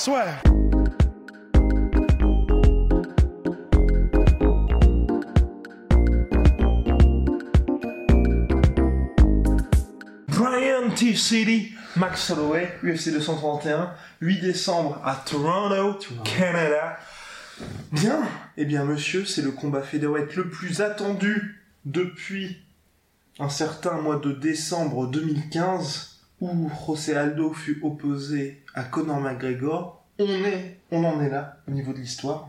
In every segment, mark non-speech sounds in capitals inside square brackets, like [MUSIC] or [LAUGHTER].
Swear. Brian T. City, Max Holloway, UFC 231, 8 décembre à Toronto, Canada. Bien, eh bien monsieur, c'est le combat featherweight le plus attendu depuis un certain mois de décembre 2015 où José Aldo fut opposé à Conor McGregor. On est, on en est là au niveau de l'histoire.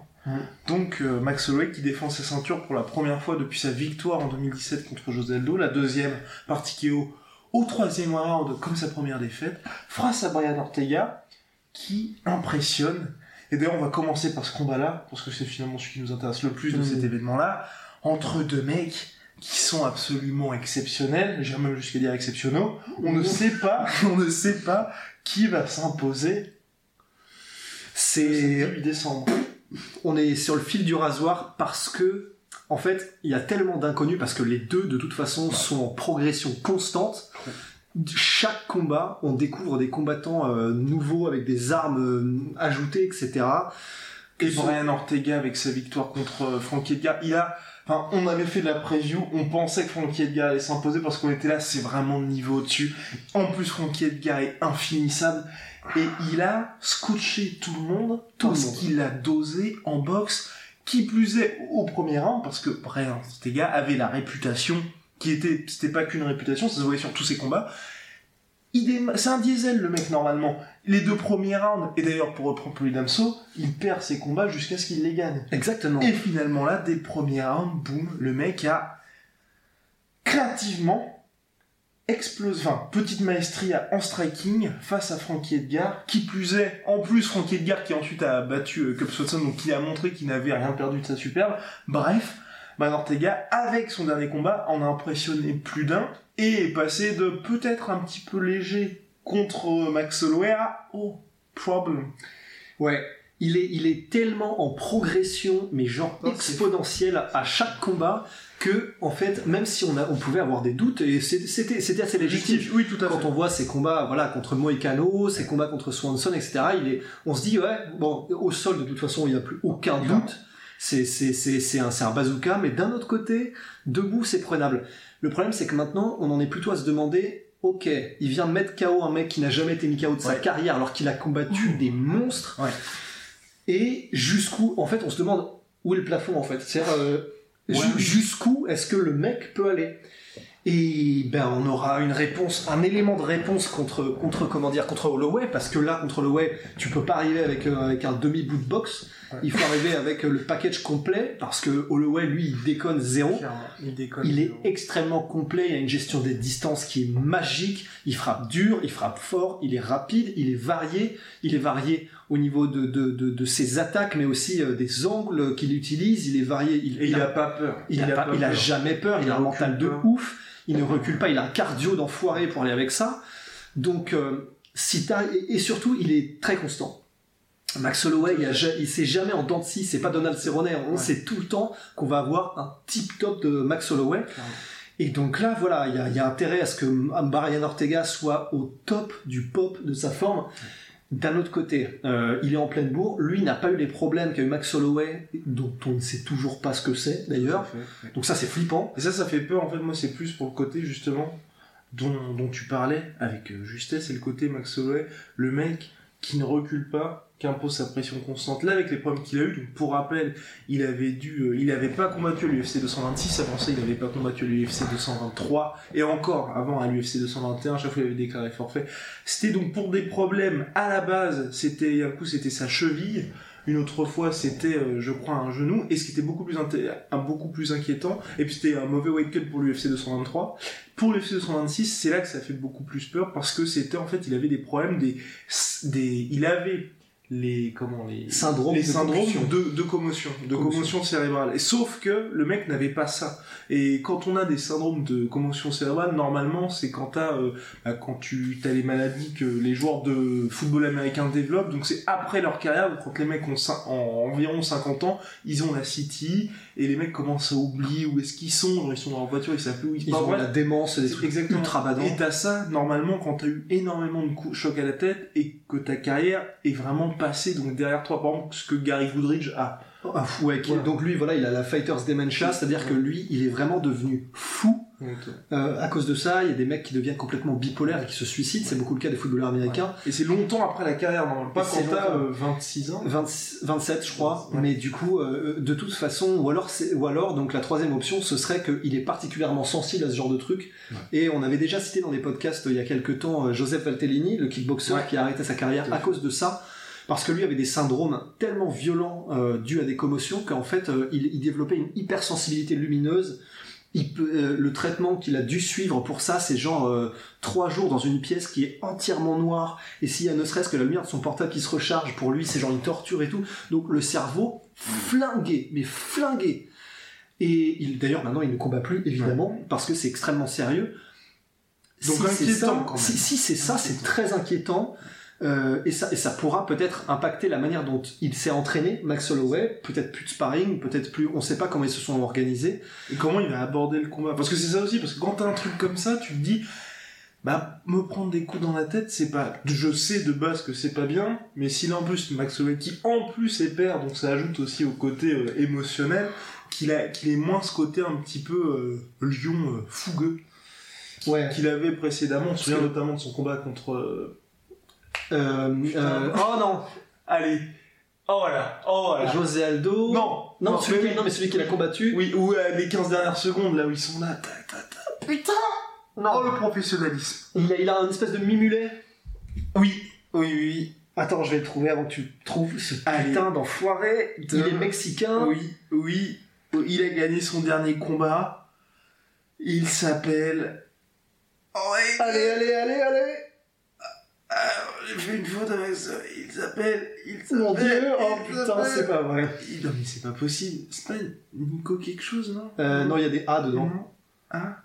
Donc euh, Max Holloway qui défend sa ceinture pour la première fois depuis sa victoire en 2017 contre José Aldo, la deuxième partie KO au troisième round comme sa première défaite, face à Brian Ortega qui impressionne. Et d'ailleurs on va commencer par ce combat-là, parce que c'est finalement celui qui nous intéresse le plus de cet événement-là, entre deux mecs qui sont absolument exceptionnels, j'irais même jusqu'à dire exceptionnels. On ne sait pas, [LAUGHS] on ne sait pas qui va s'imposer. C'est 8 décembre. on est sur le fil du rasoir parce que en fait il y a tellement d'inconnus parce que les deux de toute façon sont en progression constante chaque combat on découvre des combattants euh, nouveaux avec des armes euh, ajoutées etc Et Brian Ortega avec sa victoire contre euh, Frankie Edgar, il a, enfin, on avait fait de la preview, on pensait que Frankie Edgar allait s'imposer parce qu'on était là, c'est vraiment le niveau au-dessus. En plus, Frankie Edgar est infinissable et il a scotché tout le monde Tout parce qu'il a dosé en boxe. Qui plus est au premier rang, parce que Brian Ortega avait la réputation qui était, c'était pas qu'une réputation, ça se voyait sur tous ses combats. C'est un diesel le mec normalement. Les deux premiers rounds, et d'ailleurs pour reprendre Paulie Damso, il perd ses combats jusqu'à ce qu'il les gagne. exactement Et finalement là, dès le premier round, boum, le mec a créativement explosé, enfin, petite maestrie en striking face à Frankie Edgar, qui plus est, en plus Frankie Edgar qui ensuite a battu euh, Cub Swanson, donc qui a montré qu'il n'avait rien perdu de sa superbe. Bref, Man Ortega, avec son dernier combat, en a impressionné plus d'un, et est passé de peut-être un petit peu léger contre Max Holloway à oh, problem. Ouais, il est, il est tellement en progression, mais genre Oh, exponentielle à chaque combat, que, en fait, même si on, a, on pouvait avoir des doutes, et c'est- c'était c'était assez légitime. Oui, tout à Quand fait. on voit ses combats voilà, contre Moicano, ses combats contre Swanson, etc., il est, on se dit, ouais, bon, au sol, de toute façon, il n'y a plus aucun Non. doute. C'est c'est- c'est- c'est un, c'est un bazooka, mais d'un autre côté, debout, c'est prenable. Le problème, c'est que maintenant, on en est plutôt à se demander, ok, il vient de mettre KO un mec qui n'a jamais été mis KO de sa carrière alors qu'il a combattu des monstres. Ouais. Et jusqu'où, en fait, on se demande où est le plafond, en fait. C'est-à-dire, euh, Ouais. jusqu'où est-ce que le mec peut aller? Et ben on aura une réponse, un élément de réponse contre contre comment dire contre Holloway parce que là contre Holloway tu peux pas arriver avec euh, avec un demi bout de box, Ouais. il faut arriver avec le package complet parce que Holloway lui il déconne zéro. Il déconne. Il est extrêmement complet, il y a une gestion des distances qui est magique, il frappe dur, il frappe fort, il est rapide, il est varié, il est varié au niveau de, de, de, de ses attaques, mais aussi euh, des angles qu'il utilise, il est varié, il, Et il a a pas peur. il, a, pas- jamais peur, il, a un mental de ouf, il ne recule pas, il a un cardio d'enfoiré pour aller avec ça. Donc, euh, si et, et surtout, il est très constant. Max Holloway, il, sait jamais en dents de scie, c'est pas Donald Cerrone, on Ouais. sait tout le temps qu'on va avoir un tip top de Max Holloway. Et donc là, voilà, il y a, il y a intérêt à ce que Brian Ortega soit au top du pop de sa forme. D'un autre côté, euh, il est en pleine bourre. Lui n'a pas eu les problèmes qu'a eu Max Holloway, dont on ne sait toujours pas ce que c'est d'ailleurs. Ouais. Donc ça, c'est flippant. Et ça, ça fait peur. En fait, moi, c'est plus pour le côté, justement, dont, dont tu parlais, avec euh, justesse, c'est le côté Max Holloway, le mec qui ne recule pas, qui impose sa pression constante. Là, avec les problèmes qu'il a eu, donc pour rappel, il avait dû, euh, il avait pas combattu à l'UFC 226, avant ça, il avait pas combattu à l'UFC 223, et encore avant à l'UFC 221, à chaque fois il avait déclaré forfait. C'était donc pour des problèmes, à la base, c'était, un coup, c'était sa cheville, une autre fois c'était, euh, je crois, un genou, et ce qui était beaucoup plus, un, beaucoup plus inquiétant, et puis c'était un mauvais wake up pour l'UFC 223. Pour l'UFC 226, c'est là que ça fait beaucoup plus peur, parce que c'était en fait, il avait des problèmes, des, des, il avait les comment les syndromes, les de, syndromes commotion. de, de commotion, de commotion cérébrale. Et sauf que le mec n'avait pas ça. Et quand on a des syndromes de commotion cérébrale, normalement, c'est quand t'as euh, bah, quand tu as les maladies que les joueurs de football américain développent. Donc c'est après leur carrière, donc quand les mecs ont cin- en environ 50 ans, ils ont la City et les mecs commencent à oublier où est-ce qu'ils sont. Genre, ils sont dans leur voiture, ils savent plus où ils, Ils sont. ont la démence, des trucs Exactement. ultra badants. Et t'as ça, normalement, quand t'as eu énormément de coups, chocs à la tête et que ta carrière est vraiment passée donc derrière toi. Par exemple, ce que Gary Goodridge a. Fou, ouais, qui- Voilà. Donc lui, voilà, il a la Fighters Dementia, c'est-à-dire que lui, il est vraiment devenu fou. Euh, à cause de ça, il y a des mecs qui deviennent complètement bipolaires et qui se suicident. C'est beaucoup le cas des footballeurs américains. Et c'est longtemps après la carrière, normalement. Pas quand t'as euh, 26 ans. 20 27 je crois Ouais. mais du coup euh, de toute façon ou alors ou alors donc la troisième option ce serait qu'il est particulièrement sensible à ce genre de truc et on avait déjà cité dans des podcasts euh, il y a quelques temps euh, Joseph Valtellini le kickboxer qui a arrêté sa carrière à cause de ça parce que lui avait des syndromes tellement violents euh, dus à des commotions qu'en fait euh, il, il développait une hypersensibilité lumineuse il peut, euh, le traitement qu'il a dû suivre pour ça, c'est genre trois jours dans une pièce qui est entièrement noire, et s'il y a ne serait-ce que la lumière de son portable qui se recharge, pour lui c'est genre une torture et tout. Donc le cerveau flingué, mais flingué. Et il, d'ailleurs maintenant il ne combat plus évidemment parce que c'est extrêmement sérieux. Donc Si c'est inquiétant, ça- si c'est ça, c'est très inquiétant. Euh, et, ça, et ça pourra peut-être impacter la manière dont il s'est entraîné, Max Holloway, peut-être plus de sparring, peut-être plus, on sait pas comment ils se sont organisés. Et comment il va aborder le combat Parce que c'est ça aussi, parce que quand t'as un truc comme ça, tu te dis, bah, me prendre des coups dans la tête, c'est pas. Je sais de base que c'est pas bien, mais s'il en plus Max Holloway qui en plus est père, donc ça ajoute aussi au côté euh, émotionnel, qu'il a, qu'il ait moins ce côté un petit peu euh, lion euh, fougueux Ouais. qu'il avait précédemment. On se souvient notamment de son combat contre. Euh, Euh, euh, oh non, Allez, oh voilà, oh voilà. José Aldo. Non, non, celui, mais qui- oui. non, mais celui qui l'a combattu. Oui, ou euh, les 15 dernières secondes, là où ils sont là. ta, ta, ta. Putain Oh le professionnalisme Il a, il a une espèce de mimulet. Oui, oui, oui, oui. Attends, je vais le trouver avant que tu trouves ce Allez. putain d'enfoiré. De- Il est mexicain. Oui, oui. Il a gagné son dernier combat. Il s'appelle. Oh, et- Allez, allez, allez, allez. Fait une faute avec ça. Il s'appelle. Il s'appelle. Mon dieu, oh putain, c'est pas vrai. Il- Non, mais c'est pas possible. C'est pas Nico quelque chose, non? Euh, non, il y a des A dedans. Non. Ah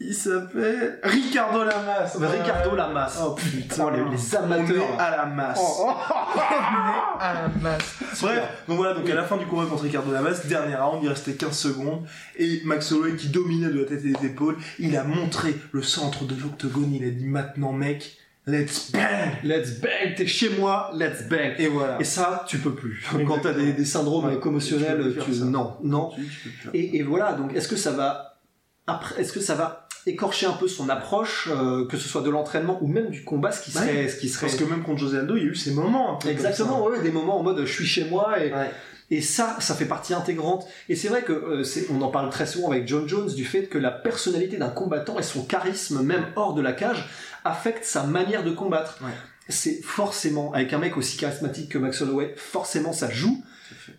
Il s'appelle. Ricardo Lamas. Ricardo Lamas. Oh putain. Oh, les, les amateurs. On est à la masse. Oh, oh. [LAUGHS] à la masse. Bref, donc voilà, donc à la fin du combat contre Ricardo Lamas, dernier round, il restait 15 secondes, et Max Holloway qui dominait de la tête et des épaules, il a montré le centre de l'octogone, il a dit maintenant mec, let's bang Let's bang, t'es chez moi, let's bang. Et voilà. Et ça, tu peux plus. Quand t'as des, des syndromes Ouais, commotionnels, tu non, non. Tu- tu. Et, et voilà, donc est-ce que ça va après, est-ce que ça va écorcher un peu son approche, euh, que ce soit de l'entraînement ou même du combat, ce qui Ouais. serait, ce qui serait Parce que même contre José Aldo, il y a eu ces moments un peu comme exactement, ouais, des moments en mode je suis chez moi et. Ouais. Et ça, ça fait partie intégrante. Et c'est vrai que euh, on en parle très souvent avec John Jones du fait que la personnalité d'un combattant et son charisme, même hors de la cage, affecte sa manière de combattre. Ouais. C'est forcément avec un mec aussi charismatique que Max Holloway, forcément ça joue.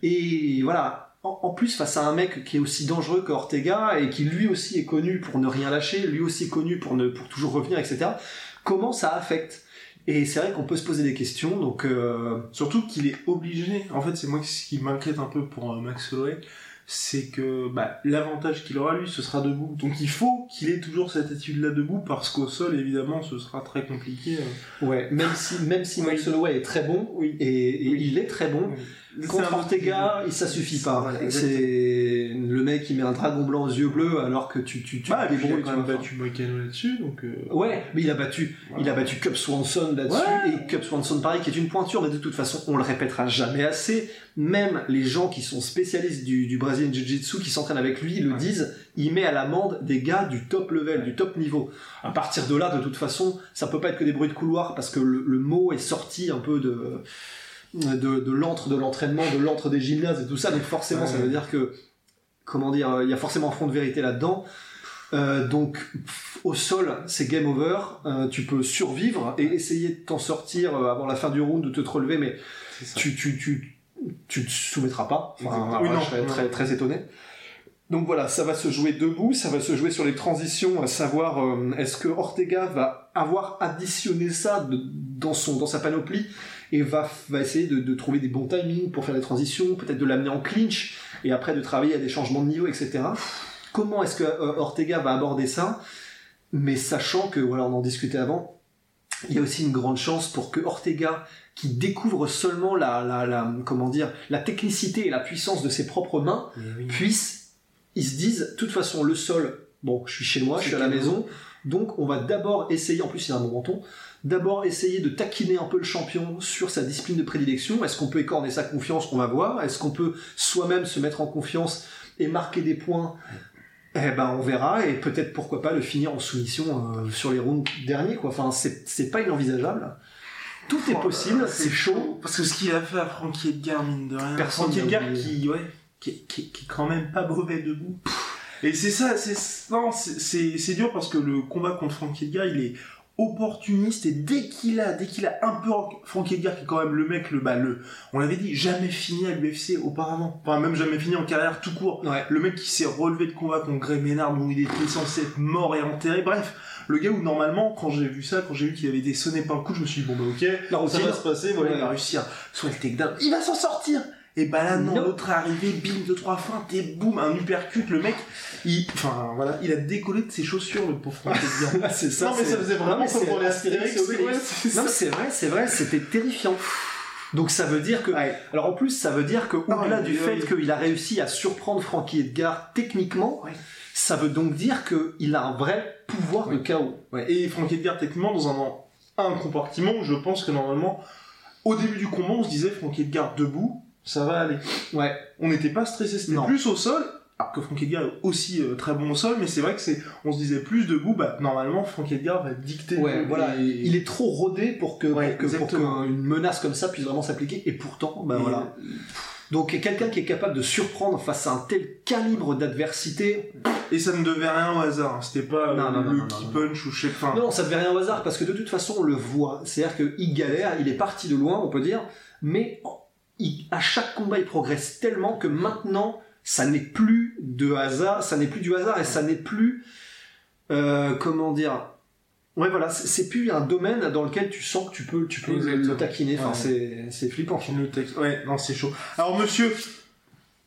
Et voilà. En, en plus, face à un mec qui est aussi dangereux que Ortega et qui lui aussi est connu pour ne rien lâcher, lui aussi connu pour ne pour toujours revenir, etc. Comment ça affecte Et c'est vrai qu'on peut se poser des questions. Donc euh, Surtout qu'il est obligé, en fait c'est moi ce qui m'inquiète un peu pour euh, Max Holloway, c'est que bah, l'avantage qu'il aura lui ce sera debout. Donc il faut qu'il ait toujours cette attitude là debout parce qu'au sol évidemment ce sera très compliqué. euh. ouais, même si même si. Max Holloway est très bon Oui. et, et Oui. il est très bon. Contre Ortega, ça suffit pas. C'est le mec qui met un dragon blanc aux yeux bleus alors que tu tu tu puis il a quand même battu Moicano là-dessus, donc... euh, Ouais, mais il a battu, Voilà. il a battu Cup Swanson là-dessus Ouais. et Cup Swanson pareil qui est une pointure, mais de toute façon on le répétera jamais assez. Même les gens qui sont spécialistes du, du Brazilian Jiu-Jitsu qui s'entraînent avec lui le Ouais. disent. Il met à l'amende des gars du top level, du top niveau. À partir de là, de toute façon, ça peut pas être que des bruits de couloir parce que le, le mot est sorti un peu de de, l'antre de l'entraînement, de l'antre des gymnases et tout ça. Donc forcément, ça veut dire que comment dire, il y a forcément un fond de vérité là-dedans. Euh, donc pff, au sol, c'est game over. Euh, tu peux survivre et essayer de t'en sortir euh, avant la fin du round, de te relever, mais tu, tu, tu, tu te soumettras pas. Enfin, Oui, non, je serais très, très étonné. Donc voilà, ça va se jouer debout, ça va se jouer sur les transitions, à savoir euh, est-ce que Ortega va avoir additionné ça de- dans, son, dans sa panoplie et va, va essayer de, de trouver des bons timings pour faire les transitions, peut-être de l'amener en clinch et après de travailler à des changements de niveau, etc. Comment est-ce que euh, Ortega va aborder ça? Mais sachant que, voilà, on en discutait avant, il y a aussi une grande chance pour que Ortega, qui découvre seulement la, la, la, comment dire, la technicité et la puissance de ses propres mains, puisse, ils se disent, de toute façon, le sol, bon, je suis chez moi, je suis à la maison, donc on va d'abord essayer, en plus il a un bon menton, d'abord essayer de taquiner un peu le champion sur sa discipline de prédilection. Est-ce qu'on peut écorner sa confiance? On va voir. Est-ce qu'on peut soi-même se mettre en confiance et marquer des points? Eh ben, on verra, et peut-être pourquoi pas le finir en soumission euh, sur les rounds derniers, quoi. Enfin, c'est pas inenvisageable. Tout est possible, c'est chaud. Parce que ce qu'il a fait à Frankie Edgar, mine de rien. Personne Frankie Edgar qui, ouais, qui, qui, qui est quand même pas mauvais debout. Et c'est ça, c'est, non, c'est, dur parce que le combat contre Frankie Edgar, il est opportuniste et dès qu'il a, dès qu'il a un peu, Frankie Edgar qui est quand même le mec, le, bah, le, on l'avait dit, jamais fini à l'UFC auparavant. Enfin, même jamais fini en carrière tout court. Ouais. Le mec qui s'est relevé de combat contre Gray Ménard où il était censé être mort et enterré. Bref, le gars où normalement, quand j'ai vu ça, quand j'ai vu qu'il avait été sonné par le coup, je me suis dit, bon bah ok, La ça va se passer, voilà, il va réussir. Soit le takedown, il va s'en sortir Et bah là, non, l'autre est arrivé, bim, deux, trois feintes, et boum, un uppercut, le mec, il, enfin, voilà, il a décollé de ses chaussures, le pauvre Franck [LAUGHS] Edgar. c'est ça. non, mais c'est- ça faisait vraiment comme pour les Astérix Astérix, et Obélix. ouais, c'est Non, c'est vrai, c'est vrai, c'était terrifiant. Donc ça veut dire que, Ouais. alors en plus ça veut dire que Ah, au-delà oui, du oui, fait oui. qu'il a réussi à surprendre Frankie Edgar techniquement, Ouais. ça veut donc dire qu'il a un vrai pouvoir de chaos. Ouais, et Frank Edgar, techniquement, dans un, un compartiment où je pense que normalement, au début du combat, on se disait Frank Edgar debout, ça va aller. Ouais. On n'était pas stressé, c'était plus au sol, alors que Frank Edgar est aussi euh, très bon au sol, mais c'est vrai que c'est, on se disait plus debout, bah, normalement, Frank Edgar va dicter. Ouais, voilà, et- il est trop rodé pour que, Ouais, pour que- pour qu'une menace comme ça puisse vraiment s'appliquer, et pourtant, bah et- voilà. Donc quelqu'un qui est capable de surprendre face à un tel calibre d'adversité, Et ça ne devait rien au hasard, hein. c'était pas euh, Non, non, le non, punch ou je sais pas. Non, ça devait rien au hasard parce que de toute façon on le voit. C'est-à-dire qu'il galère, il est parti de loin, on peut dire, mais il- à chaque combat il progresse tellement que maintenant ça n'est plus de hasard, ça n'est plus du hasard et ça n'est plus euh, comment dire. Ouais voilà, c'est plus un domaine dans lequel tu sens que tu peux, tu peux le, Exactement. le taquiner. Enfin, Ouais. c'est flippant. Le texte. Ouais, non, c'est chaud. Alors, monsieur,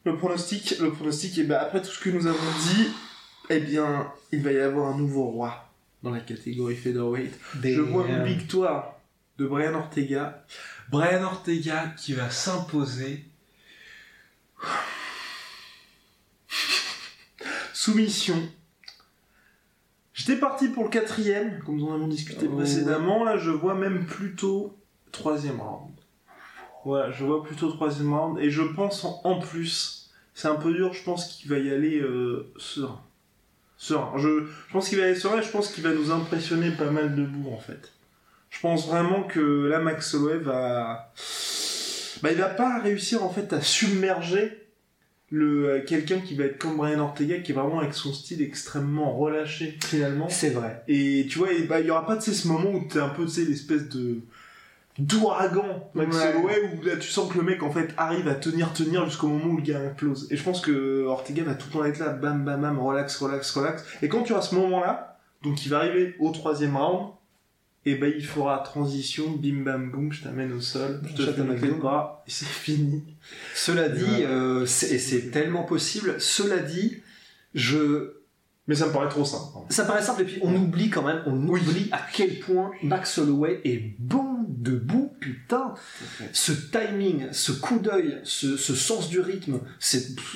le pronostic, le pronostic, et ben, après tout ce que nous avons dit, eh bien, il va y avoir un nouveau roi dans la catégorie featherweight. Je vois une victoire de Brian Ortega. Brian Ortega qui va s'imposer. Soumission. J'étais parti pour le quatrième, comme nous en avons discuté Oh, précédemment. Là, je vois même plutôt troisième round. Voilà, je vois plutôt troisième round. Et je pense en, en plus, c'est un peu dur, je pense qu'il va y aller euh, serein. Serein. Je, je pense qu'il va aller serein et je pense qu'il va nous impressionner pas mal debout en fait. Je pense vraiment que là, Max Holloway va. Bah, il va pas réussir en fait à submerger le euh, quelqu'un qui va être comme Brian Ortega qui est vraiment avec son style extrêmement relâché finalement. C'est vrai. Et tu vois, bah, il y aura pas de ce moment où t'es un peu, tu sais, l'espèce de d'ouragan Max Ouais. Holloway où là tu sens que le mec en fait arrive à tenir tenir jusqu'au moment où le gars implose. Et je pense que Ortega va tout le temps être là, bam bam bam, relax relax relax. Et quand tu as ce moment là, donc il va arriver au troisième round, et ben il fera transition, bim bam boum, je t'amène au sol, je te fais clé de boom. bras, et c'est [LAUGHS] fini. Cela dit, Ouais. euh, c'est- et c'est tellement possible. Cela dit, je Mais ça me paraît trop simple. Ça paraît simple et puis on oublie quand même, on oublie à quel point Max Holloway est bon debout, putain. Ce timing, ce coup d'œil, ce, ce sens du rythme,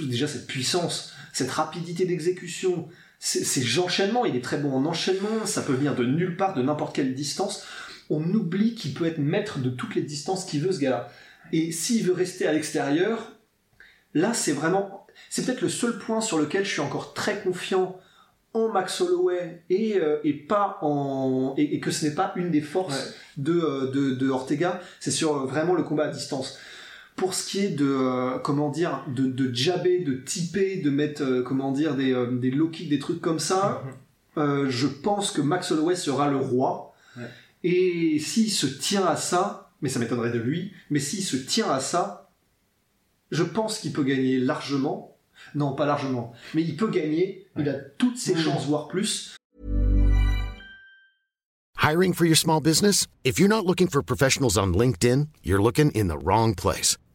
déjà cette puissance, cette rapidité d'exécution, ces, ces enchaînements, il est très bon en enchaînement, ça peut venir de nulle part, de n'importe quelle distance. On oublie qu'il peut être maître de toutes les distances qu'il veut ce gars-là. Et s'il veut rester à l'extérieur, là c'est vraiment, c'est peut-être le seul point sur lequel je suis encore très confiant en Max Holloway et, euh, et pas en et, et que ce n'est pas une des forces Ouais. de, euh, de, de Ortega, c'est sur euh, vraiment le combat à distance. Pour ce qui est de euh, comment dire de, de jabber, de typer, de mettre euh, comment dire des, euh, des low kicks, des trucs comme ça, euh, je pense que Max Holloway sera le roi. Ouais. Et s'il se tient à ça, mais ça m'étonnerait de lui, mais s'il se tient à ça, je pense qu'il peut gagner largement. Non, pas largement, mais il peut gagner. Il a toutes ses chances, voire plus. Hiring for your small business? If you're not looking for professionals on LinkedIn, you're looking in the wrong place.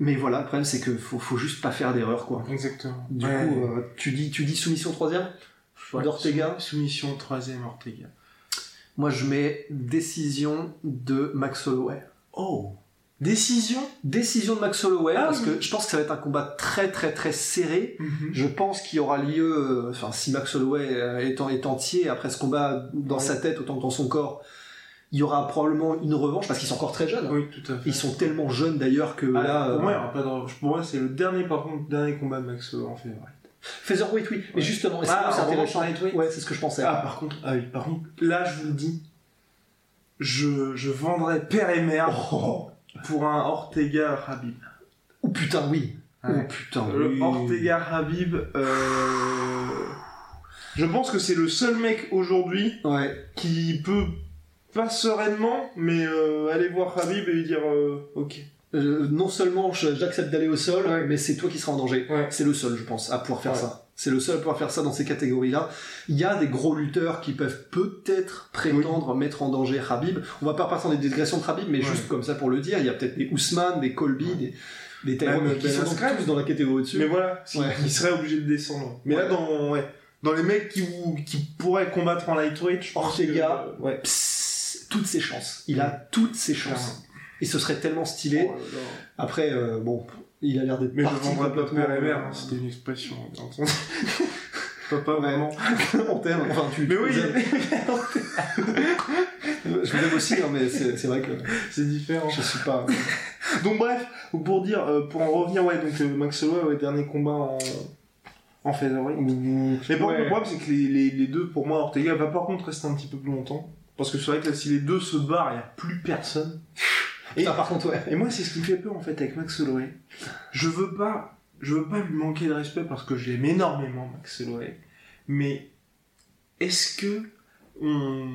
Mais voilà, le problème c'est que faut, faut juste pas faire d'erreur, quoi. Exactement. Du Ouais. coup, euh, tu dis, tu dis soumission troisième? Ouais, d'Ortega? sou- Soumission troisième Ortega. Moi, je mets décision de Max Holloway. Oh Décision? Décision de Max Holloway, Ah parce oui. que je pense que ça va être un combat très très très serré. Mhm. Je pense qu'il y aura lieu, euh, enfin si Max Holloway euh, est, en- est entier après ce combat dans Ouais. sa tête autant que dans son corps, il y aura probablement une revanche parce qu'ils sont encore très jeunes. Oui, tout à fait. Ils sont tellement jeunes d'ailleurs que Ah, là, pour, euh, moi, pas de- pour moi, c'est le dernier, par contre, dernier combat de Max Holloway en février. featherweight oui, mais justement, c'est Ah, c'est en intéressant. Ouais, c'est ce que je pensais. Ah, par contre, ah oui, par contre, là, je vous le dis, je, je vendrais père et mère Oh, pour un Ortega Habib. oh, putain oui. Ouais. Oh putain Le oui. Ortega Habib, euh... je pense que c'est le seul mec aujourd'hui Ouais. qui peut pas sereinement, mais euh, aller voir Habib et lui dire euh, ok. Euh, non seulement j'accepte d'aller au sol, mais c'est toi qui seras en danger. Ouais. C'est le seul, je pense, à pouvoir faire Ouais. ça. C'est le seul à pouvoir faire ça dans ces catégories-là. Il y a des gros lutteurs qui peuvent peut-être prétendre mettre en danger Habib. On va pas partir dans des digressions de Habib, mais juste comme ça pour le dire, il y a peut-être des Ousmane, des Colby, des, des Tyrone qui Ben sont tous dans la catégorie au-dessus. Mais voilà, si- Ouais. il serait obligé de descendre. Mais là, dans, les mecs qui, pourraient combattre en lightweight, je pense Ortega, que, ouais. Psst, toutes ses chances. Il a toutes ses chances. Et ce serait tellement stylé. Oh là là. Après, euh, bon, il a l'air d'être Mais je parti vendrais pas père et mère, hein, euh, c'était une expression. [LAUGHS] bien entendu. Papa, Ouais. vraiment. on t'aime, enfin tu Mais tu oui, [LAUGHS] je vous aime aussi, hein, mais c'est c'est vrai que c'est différent. je suis pas. Donc bref, pour dire, euh, pour en revenir, ouais, donc euh, Max Holloway, ouais, dernier combat en, en featherweight. Mais contre, le problème, c'est que les, les, les deux, pour moi, Ortega va par contre rester un petit peu plus longtemps. Parce que c'est vrai que là, si les deux se barrent, il n'y a plus personne. [LAUGHS] Et, Ah, par contre, ouais. et moi, c'est ce qui me fait peur, en fait, avec Max Holloway. Je veux pas, je veux pas lui manquer de respect parce que je l'aime énormément, Max Holloway. Mais, est-ce que, on,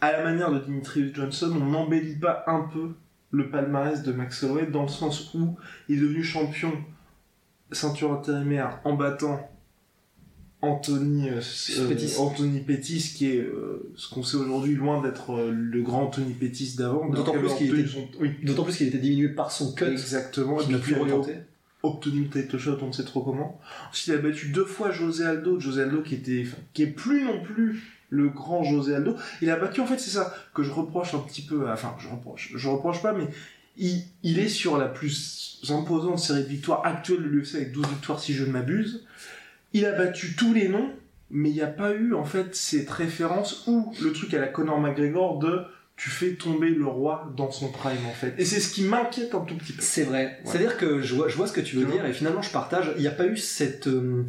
à la manière de Dimitri Johnson, on n'embellit pas un peu le palmarès de Max Holloway dans le sens où il est devenu champion ceinture intérimaire en battant Anthony, euh, euh, Pettis. Anthony Pettis, qui est euh, ce qu'on sait aujourd'hui loin d'être euh, le grand Anthony Pettis d'avant. D'autant plus qu'il était- son- oui, était diminué par son cut, exactement. qu'il Et n'a puis plus retenté. obtenu le title shot, on ne sait trop comment. Ensuite, il a battu deux fois José Aldo, José Aldo qui était, enfin, qui est plus non plus le grand José Aldo. Il a battu, en fait, c'est ça que je reproche un petit peu, à- enfin, je reproche, je reproche pas, mais il, il est sur la plus imposante série de victoires actuelle de l'UFC avec 12 victoires si je ne m'abuse. Il a battu tous les noms, mais il n'y a pas eu, en fait, cette référence ou le truc à la Conor McGregor de tu fais tomber le roi dans son prime, en fait. Et c'est ce qui m'inquiète un tout petit peu. C'est vrai. C'est-à-dire que je vois, je vois ce que tu veux dire et finalement je partage. Il n'y a pas eu cette, euh,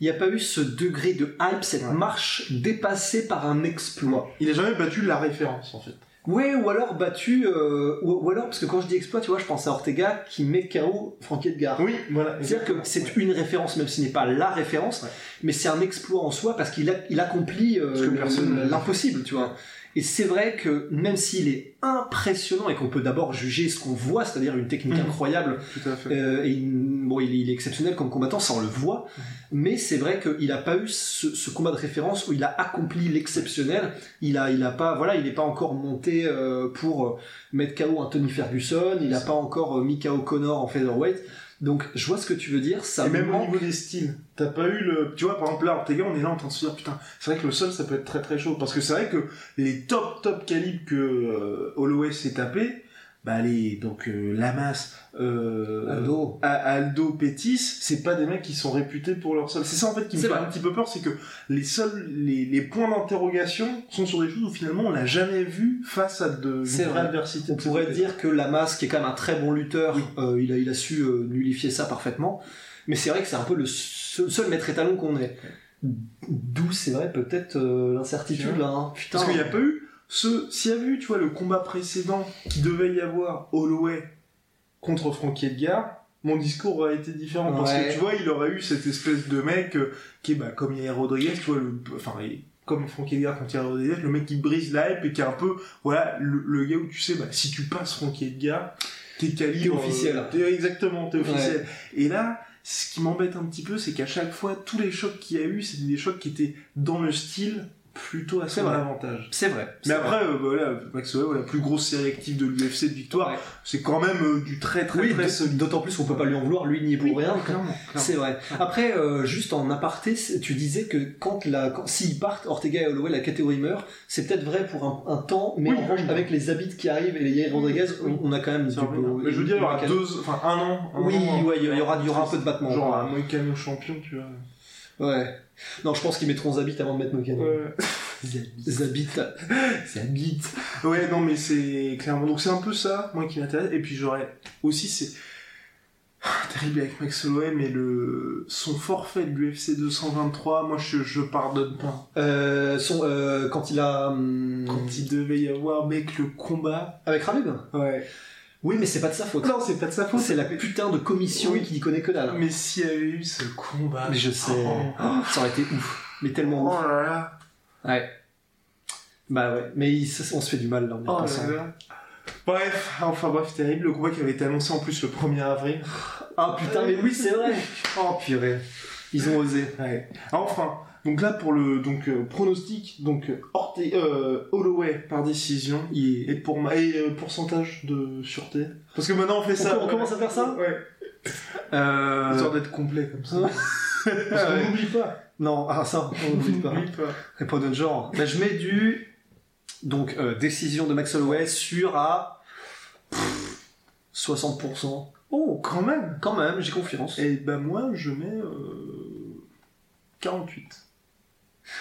il n'y a pas eu ce degré de hype, cette Ouais. marche dépassée par un exploit. Il a jamais battu la référence, en fait. Ouais, ou alors battu, euh, ou, ou alors parce que quand je dis exploit, tu vois, je pense à Ortega qui met KO Frankie Edgar. Oui, voilà. C'est-à-dire que c'est Ouais. une référence, même si ce n'est pas la référence, Ouais. mais c'est un exploit en soi parce qu'il il accomplit euh, l'impossible, tu vois. Et c'est vrai que même s'il est impressionnant et qu'on peut d'abord juger ce qu'on voit, c'est-à-dire une technique Mhm. incroyable, Tout à fait. euh, et une- bon, il, est- exceptionnel comme combattant, ça on le voit, mais c'est vrai qu'il n'a pas eu ce, ce combat de référence où il a accompli l'exceptionnel. Il a, il a pas, voilà, il n'est pas encore monté euh, pour euh, mettre KO Anthony Ferguson, il n'a pas encore mis KO Connor en featherweight. Donc je vois ce que tu veux dire, ça Et me même au niveau des styles, t'as pas eu le. Tu vois, par exemple, là, Ortega, on est là en train de se dire, putain, c'est vrai que le sol, ça peut être très très chaud. Parce que c'est vrai que les top top calibres que euh, Holloway s'est tapé, bah les donc euh, Lamas, euh, Aldo. Aldo, Pétis, c'est pas des mecs qui sont réputés pour leur sol. C'est ça en fait qui me fait un petit peu peur, c'est que les seuls les, les points d'interrogation sont sur des choses où finalement on l'a jamais vu face à de C'est vraie vrai. adversité. On pourrait dire que Lamas, qui est quand même un très bon lutteur, euh, il, a, il a su euh, nullifier ça parfaitement. Mais c'est vrai que c'est un peu le seul, seul maître étalon qu'on ait. D'où c'est vrai peut-être euh, l'incertitude là. hein. Putain. Parce qu'il n'y a pas eu ce. S'il y avait eu, tu vois, le combat précédent qui devait y avoir Holloway contre Frankie Edgar, mon discours aurait été différent. Parce que tu vois, il aurait eu cette espèce de mec euh, qui est bah, comme Yair Rodriguez, tu vois, le, enfin, comme Frankie Edgar contre Yair Rodriguez, le mec qui brise la hype et qui est un peu, voilà, le, le gars où tu sais, bah, si tu passes Frankie Edgar, t'es calibre. T'es officiel. euh, t'es- exactement, t'es officiel. Et là, ce qui m'embête un petit peu, c'est qu'à chaque fois, tous les chocs qu'il y a eu, c'était des chocs qui étaient dans le style plutôt à son vrai. avantage. C'est vrai. Mais après, euh, voilà, Max Holloway, la plus grosse série active de l'UFC de victoire, Ouais. c'est quand même euh, du très très Oui, très solide. d'autant plus qu'on peut pas lui en vouloir, lui n'y est pour Oui, rien. C'est vrai. Après, euh, juste en aparté, tu disais que quand la, quand, s'ils partent, Ortega et Holloway, la catégorie meurt, c'est peut-être vrai pour un, un temps, mais Oui, en revanche, avec les habits qui arrivent et les Yair Rodriguez, Oui. on, on a quand même du vrai. beau- Mais je veux dire, il y aura deux, enfin un an. un Oui, an, ouais, il y aura, il y aura un peu de battement. Genre un Moïcano champion, tu vois. Ouais. Non, je pense qu'ils mettront Zabit avant de mettre Mokan. Ouais. Zabit. Zabit. Ouais, non, mais c'est clairement. Donc c'est un peu ça, moi, qui m'intéresse. Et puis j'aurais aussi, c'est [SIGHS] terrible avec Max Holloway, mais le son forfait de l'UFC 223, moi, je, je pardonne pas. Euh, son, euh, quand il a. hum, Quand il devait y avoir, mec, le combat. Avec Rabib? Ouais. Oui, mais c'est pas de sa faute. Non, c'est pas de sa faute. C'est la putain de commission Oui. qui n'y connaît que dalle. Mais s'il y avait eu ce combat. Mais je sais. Oh, Oh, ça aurait été ouf. Mais tellement ouf. oh là là. Ouais. Bah ouais. Mais il- on se fait du mal là en Oh là. Bref, enfin bref, terrible. Le combat qui avait été annoncé en plus le 1er avril. Ah putain, mais oui, c'est vrai. Oh purée. Ils ont osé. Ouais. Enfin, donc là pour le donc euh, pronostic, donc euh, Orte- euh, Holloway par décision et pour ma et euh, pourcentage de sûreté. Parce que maintenant on fait ça. on commence à faire ça Ouais. Euh... Histoire d'être complet comme ça. [LAUGHS] Parce qu'on n'oublie pas. Non, ah ça, on n'oublie pas. Et pas de genre. Bah, je mets du donc euh, décision de Max Holloway sur à pff, 60%. Oh, Quand même. quand même, j'ai confiance. Et ben moi je mets euh, 48.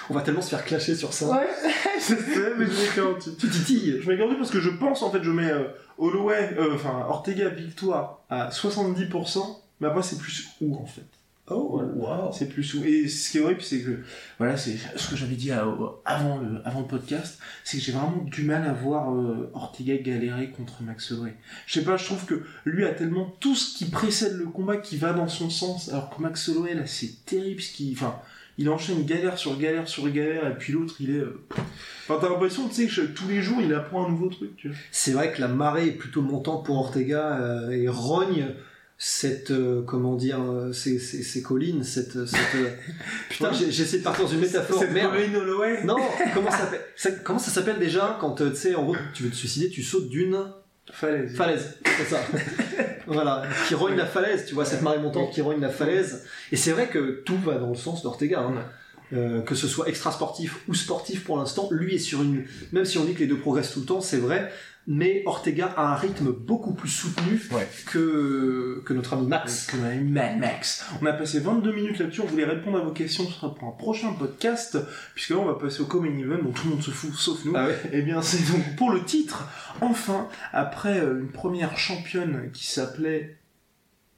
On va tellement se faire clasher sur ça. Ouais, [LAUGHS] je sais, mais je mets 48. Tu titilles. Je mets 48 parce que je pense, en fait, je mets euh, Holloway, euh, enfin Ortega victoire à 70%, mais après c'est plus où en fait? Oh, Voilà. C'est plus où. Et ce qui est horrible, c'est que, voilà, c'est ce que j'avais dit à- avant, le, avant le podcast, c'est que j'ai vraiment du mal à voir euh, Ortega galérer contre Max Holloway. Je sais pas, je trouve que lui a tellement tout ce qui précède le combat qui va dans son sens, alors que Max Holloway, là, c'est terrible ce qui. Enfin, il enchaîne galère sur galère sur galère, et puis l'autre, il est. euh, Enfin, t'as l'impression, tu sais, que tous les jours, il apprend un nouveau truc, tu vois. C'est vrai que la marée est plutôt montante pour Ortega euh, et rogne cette euh, comment dire euh, ces, ces, ces collines cette, cette euh, [LAUGHS] putain essayé de partir dans une métaphore Cette merde Holloway non comment ça comment ça s'appelle déjà quand tu sais en gros tu veux te suicider tu sautes d'une Falaise. falaise c'est ça. [LAUGHS] Voilà qui rogne la falaise tu vois cette marée montante qui rogne la falaise. Et c'est vrai que tout va dans le sens d'Ortega hein. Euh, que ce soit extra sportif ou sportif pour l'instant lui est sur une même si on dit que les deux progressent tout le temps c'est vrai mais Ortega a un rythme beaucoup plus soutenu Ouais. que, que notre ami Max. Que Max. On a passé 22 minutes là-dessus, on voulait répondre à vos questions, ce sera pour un prochain podcast, puisque là on va passer au Common Event dont tout le monde se fout, sauf nous. Ah ouais. Eh bien c'est donc pour le titre, enfin, après euh, une première championne qui s'appelait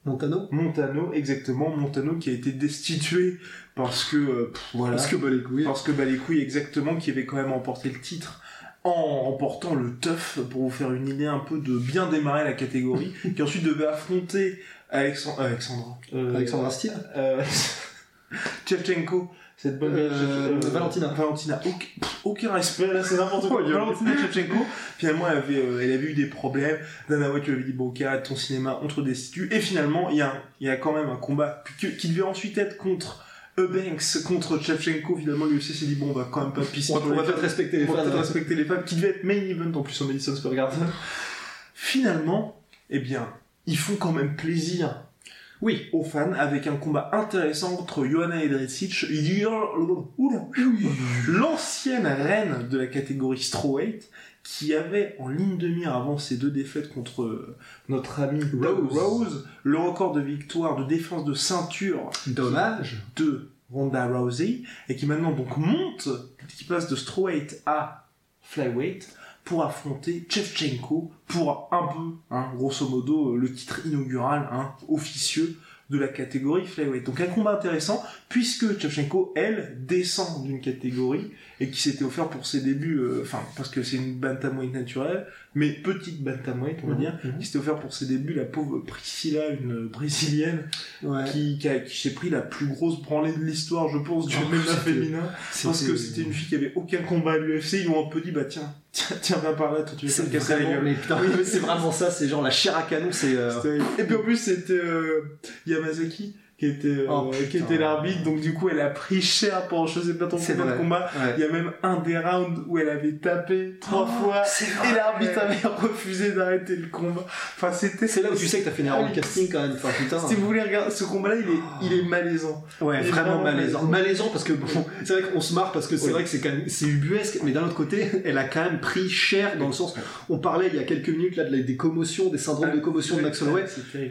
Montano Montano, exactement, Montano qui a été destitué parce que, euh, pff, voilà, Parce que bah les couilles. parce que bah, les couilles exactement qui avait quand même remporté le titre en remportant le TUF pour vous faire une idée un peu de bien démarrer la catégorie [LAUGHS] qui ensuite devait affronter Alexandra Alexandra euh, Alexandra Steele euh, Shevchenko [LAUGHS] cette bonne Euh, Valentina. Valentina. Aucun, respect là c'est n'importe quoi. [LAUGHS] Oh. Valentina Shevchenko finalement elle avait, euh, elle avait eu des problèmes. Dana White lui avait dit bon ok ton cinéma on te destitue et finalement il y a, il y a quand même un combat qui, qui devait ensuite être contre Eubanks contre Shevchenko finalement l'UFC s'est dit bon on va quand même pas pisser On va peut-être respecter les On va fans. peut-être respecter les femmes, qui devait être main event en plus en Madison Square Garden. Finalement, eh bien, ils font quand même plaisir Oui. aux fans avec un combat intéressant entre Johanna Edricic, l'ancienne reine de la catégorie strawweight, qui avait en ligne de mire avant ses deux défaites contre euh, notre ami Rose. Rose le record de victoire de défense de ceinture Dommage. de Ronda Rousey et qui maintenant donc monte, qui passe de strawweight à flyweight pour affronter Chevchenko pour un peu, hein, grosso modo, le titre inaugural, hein, officieux de la catégorie flyweight. Donc un combat intéressant puisque Chevchenko, elle, descend d'une catégorie et qui s'était offert pour ses débuts, euh, enfin parce que c'est une bantamweight naturelle, mais petite bantamweight on va dire, Mhm. qui s'était offert pour ses débuts la pauvre Priscilla, une brésilienne Ouais. qui, qui, s'est pris la plus grosse branlée de l'histoire, je pense, du Oh, MMA féminin. Parce que c'était une fille qui avait aucun combat à l'UFC, ils ont un peu dit, bah tiens, [LAUGHS] tiens, tiens, viens par là, toi tu vas te casser la gueule. mais putain, mais [LAUGHS] c'est vraiment ça, c'est genre la chair à canon, c'est. euh, Et puis en plus, c'était euh, Yamazaki qui était, euh, Oh, qui était l'arbitre, donc du coup, elle a pris cher pendant je sais pas trop combien de combats. ouais. Il y a même un des rounds où elle avait tapé trois Oh, fois et l'arbitre avait refusé d'arrêter le combat. Enfin, c'était. C'est là où tu sais que t'as fait une erreur Ah de oui. casting quand même. Enfin, putain. Si vous voulez regarder ce combat-là, il est, il est malaisant. Ouais, Il est vraiment vraiment malaisant. malaisant. Malaisant parce que bon, [LAUGHS] c'est vrai qu'on se marre parce que c'est vrai que c'est quand même c'est ubuesque, mais d'un autre côté, [LAUGHS] elle a quand même pris cher dans le sens. On parlait il y a quelques minutes là des commotions, des syndromes de commotion de Max Holloway.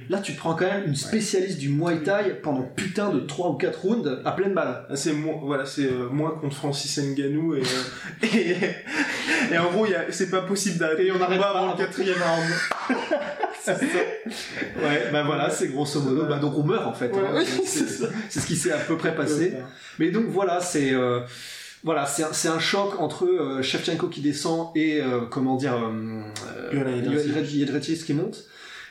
Là, tu prends quand même une spécialiste du Muay Thai pendant putain de 3 ou 4 rounds à pleine balle. Ah, C'est moi, voilà, c'est euh, contre Francis Ngannou et, euh, [LAUGHS] et, et en gros, c'est pas possible d'arrêter Et on arrête pas avant le quatrième round. [LAUGHS] C'est ça. Ouais, bah voilà, c'est grosso modo. Bah, donc on meurt en fait. Ouais, hein. oui, C'est- ce qui s'est à peu près passé. Mais donc voilà, c'est euh, voilà, c'est un, choc entre euh, Shevchenko qui descend et euh, comment dire euh, Jedrzejczyk qui monte.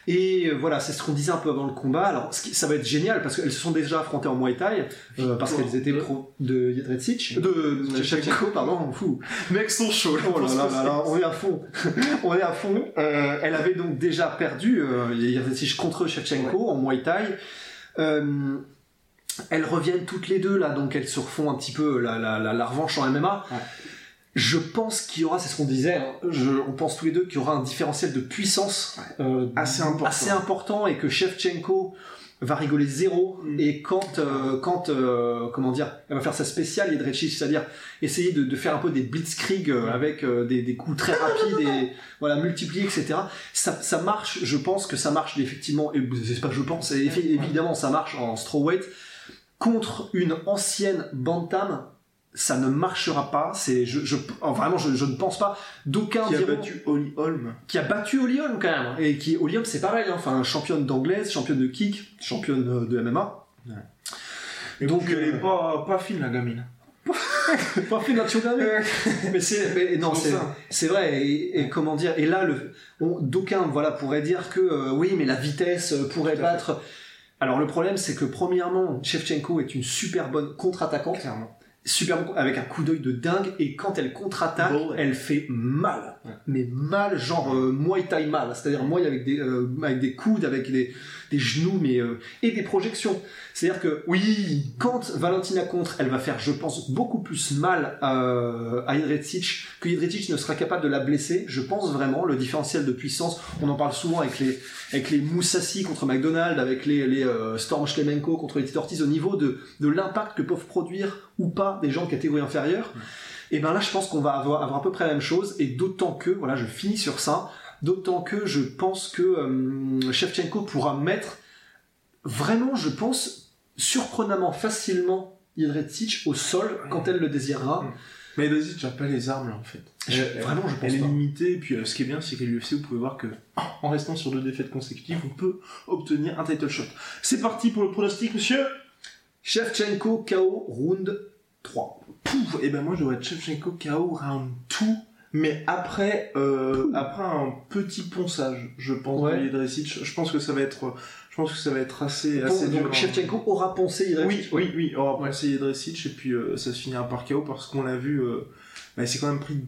Et euh, voilà, c'est ce qu'on disait un peu avant le combat. Alors, ça va être génial parce qu'elles se sont déjà affrontées en Muay Thai euh, parce qu'elles étaient pro de Jedrzejczyk, de, de Shevchenko, pardon, fou. Mecs sont chauds. Oh là là là là, on est à fond. [LAUGHS] on est à fond. Euh, elle avait donc déjà perdu euh, Jedrzejczyk contre Shevchenko en Muay Thai. Euh, elles reviennent toutes les deux là, donc elles se refont un petit peu la, la, la, la revanche en MMA. Ouais. Je pense qu'il y aura, c'est ce qu'on disait, hein, je- on pense tous les deux qu'il y aura un différentiel de puissance euh, Assez important. assez important et que Shevchenko va rigoler zéro Mm. et quand euh, quand euh, comment dire elle va faire sa spéciale Jedrzejczyk c'est-à-dire essayer de, de faire un peu des blitzkrieg euh, avec euh, des, des coups très rapides et [LAUGHS] voilà multiplier etc ça, ça marche je pense que ça marche effectivement et c'est pas que je pense et évidemment ça marche en strawweight contre une ancienne bantam ça ne marchera pas c'est je, je oh, vraiment je, je ne pense pas d'aucuns Qui a diront- battu Holly Holm. qui a battu Holly Holm quand même. Et qui Holly Holm c'est pareil hein, enfin championne d'anglaise championne de kick championne euh, de MMA Et Donc, elle euh, est pas, pas fine, la gamine. [LAUGHS] pas fait naturellement [LAUGHS] mais c'est mais non C'est c'est vrai et, et comment dire et là le d'aucuns voilà pourraient dire que euh, oui mais la vitesse euh, pourrait fait. battre. Alors le problème c'est que premièrement Shevchenko est une super bonne contre-attaquante. Clairement. Super bon, avec un coup d'œil de dingue et quand elle contre-attaque Bon, ouais. elle fait mal Ouais. mais mal genre euh, Muay Thai mal c'est-à-dire Muay avec des euh, avec des coudes avec des, des genoux mais euh, et des projections. C'est-à-dire que oui quand Valentina contre elle va faire je pense beaucoup plus mal à Jedrzejczyk que Jedrzejczyk ne sera capable de la blesser je pense vraiment le différentiel de puissance on en parle souvent avec les avec les Moussassi contre McDonald's avec les, les euh, Storm Shlemenko contre les Ortiz au niveau de, de l'impact que peuvent produire ou pas des gens de catégorie inférieure et ben là je pense qu'on va avoir, avoir à peu près la même chose et d'autant que voilà je finis sur ça d'autant que je pense que euh, Shevchenko pourra mettre vraiment je pense surprenamment facilement Jedrzejczyk au sol quand elle le désirera. Mais Edricic n'a pas les armes, là, en fait. Je- Elle- vraiment je pense Elle est limitée, et puis euh, ce qui est bien, c'est qu'à l'UFC, vous pouvez voir que, en restant sur deux défaites consécutives, on peut obtenir un title shot. C'est parti pour le pronostic, monsieur. Shevchenko KO round 3 Pouf Et ben moi, je vois Shevchenko KO round 2, mais après, euh, après un petit ponçage, je pense, Ouais. Jedrzejczyk. Je pense que ça va être, je pense que ça va être assez, Bon, assez dur. donc Shevchenko aura poncé Jedrzejczyk Oui, oui, va passer Jedrzejczyk, et puis euh, ça se finira par KO, parce qu'on l'a vu, euh, bah, c'est quand même pris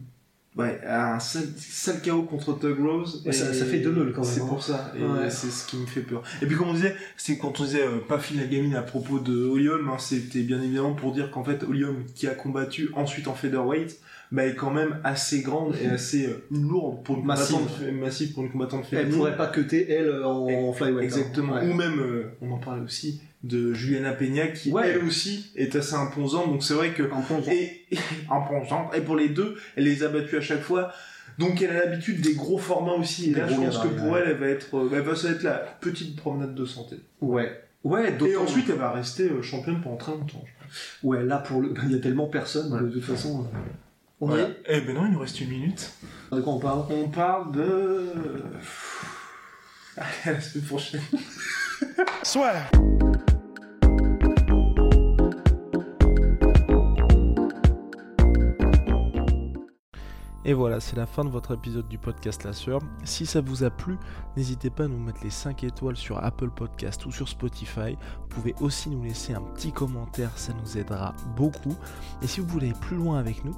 ouais, un sale, sale KO contre Tug Rose. Ouais, ça- et ça fait 2-0 quand même, C'est hein. pour ça, et Ouais. c'est ce qui me fait peur. Et puis comme on disait, c'est quand on disait euh, pas fine la gamine à propos de Holm, hein, c'était bien évidemment pour dire qu'en fait Holm qui a combattu ensuite en featherweight est quand même assez grande et assez euh, lourde pour une Massive. combattante massive pour une combattante Elle féminine. pourrait pas cuter elle en flyweight. hein. Exactement. Ou même, euh, on en parlait aussi, de Juliana Peña qui Ouais. elle aussi est assez imposante. Donc c'est vrai que En plongeant. et, [LAUGHS] et imposante. Et pour les deux, elle les a battus à chaque fois. Donc elle a l'habitude des gros formats aussi. Et Des là, je pense que pour ouais. elle, elle va être, euh, elle va ça va être la petite promenade de santé. Ouais. Ouais, Et ensuite, elle va rester euh, championne pendant très longtemps. je. Ouais, là, pour le... [LAUGHS] il y a tellement personne, de toute façon. euh, On y Voilà. est Eh ben non, il nous reste une minute. De quoi on parle? On parle de. [LAUGHS] Allez, à la semaine prochaine. [LAUGHS] Et voilà, c'est la fin de votre épisode du podcast La Sœur. Si ça vous a plu, n'hésitez pas à nous mettre les 5 étoiles sur Apple Podcast ou sur Spotify. Vous pouvez aussi nous laisser un petit commentaire, ça nous aidera beaucoup. Et si vous voulez aller plus loin avec nous,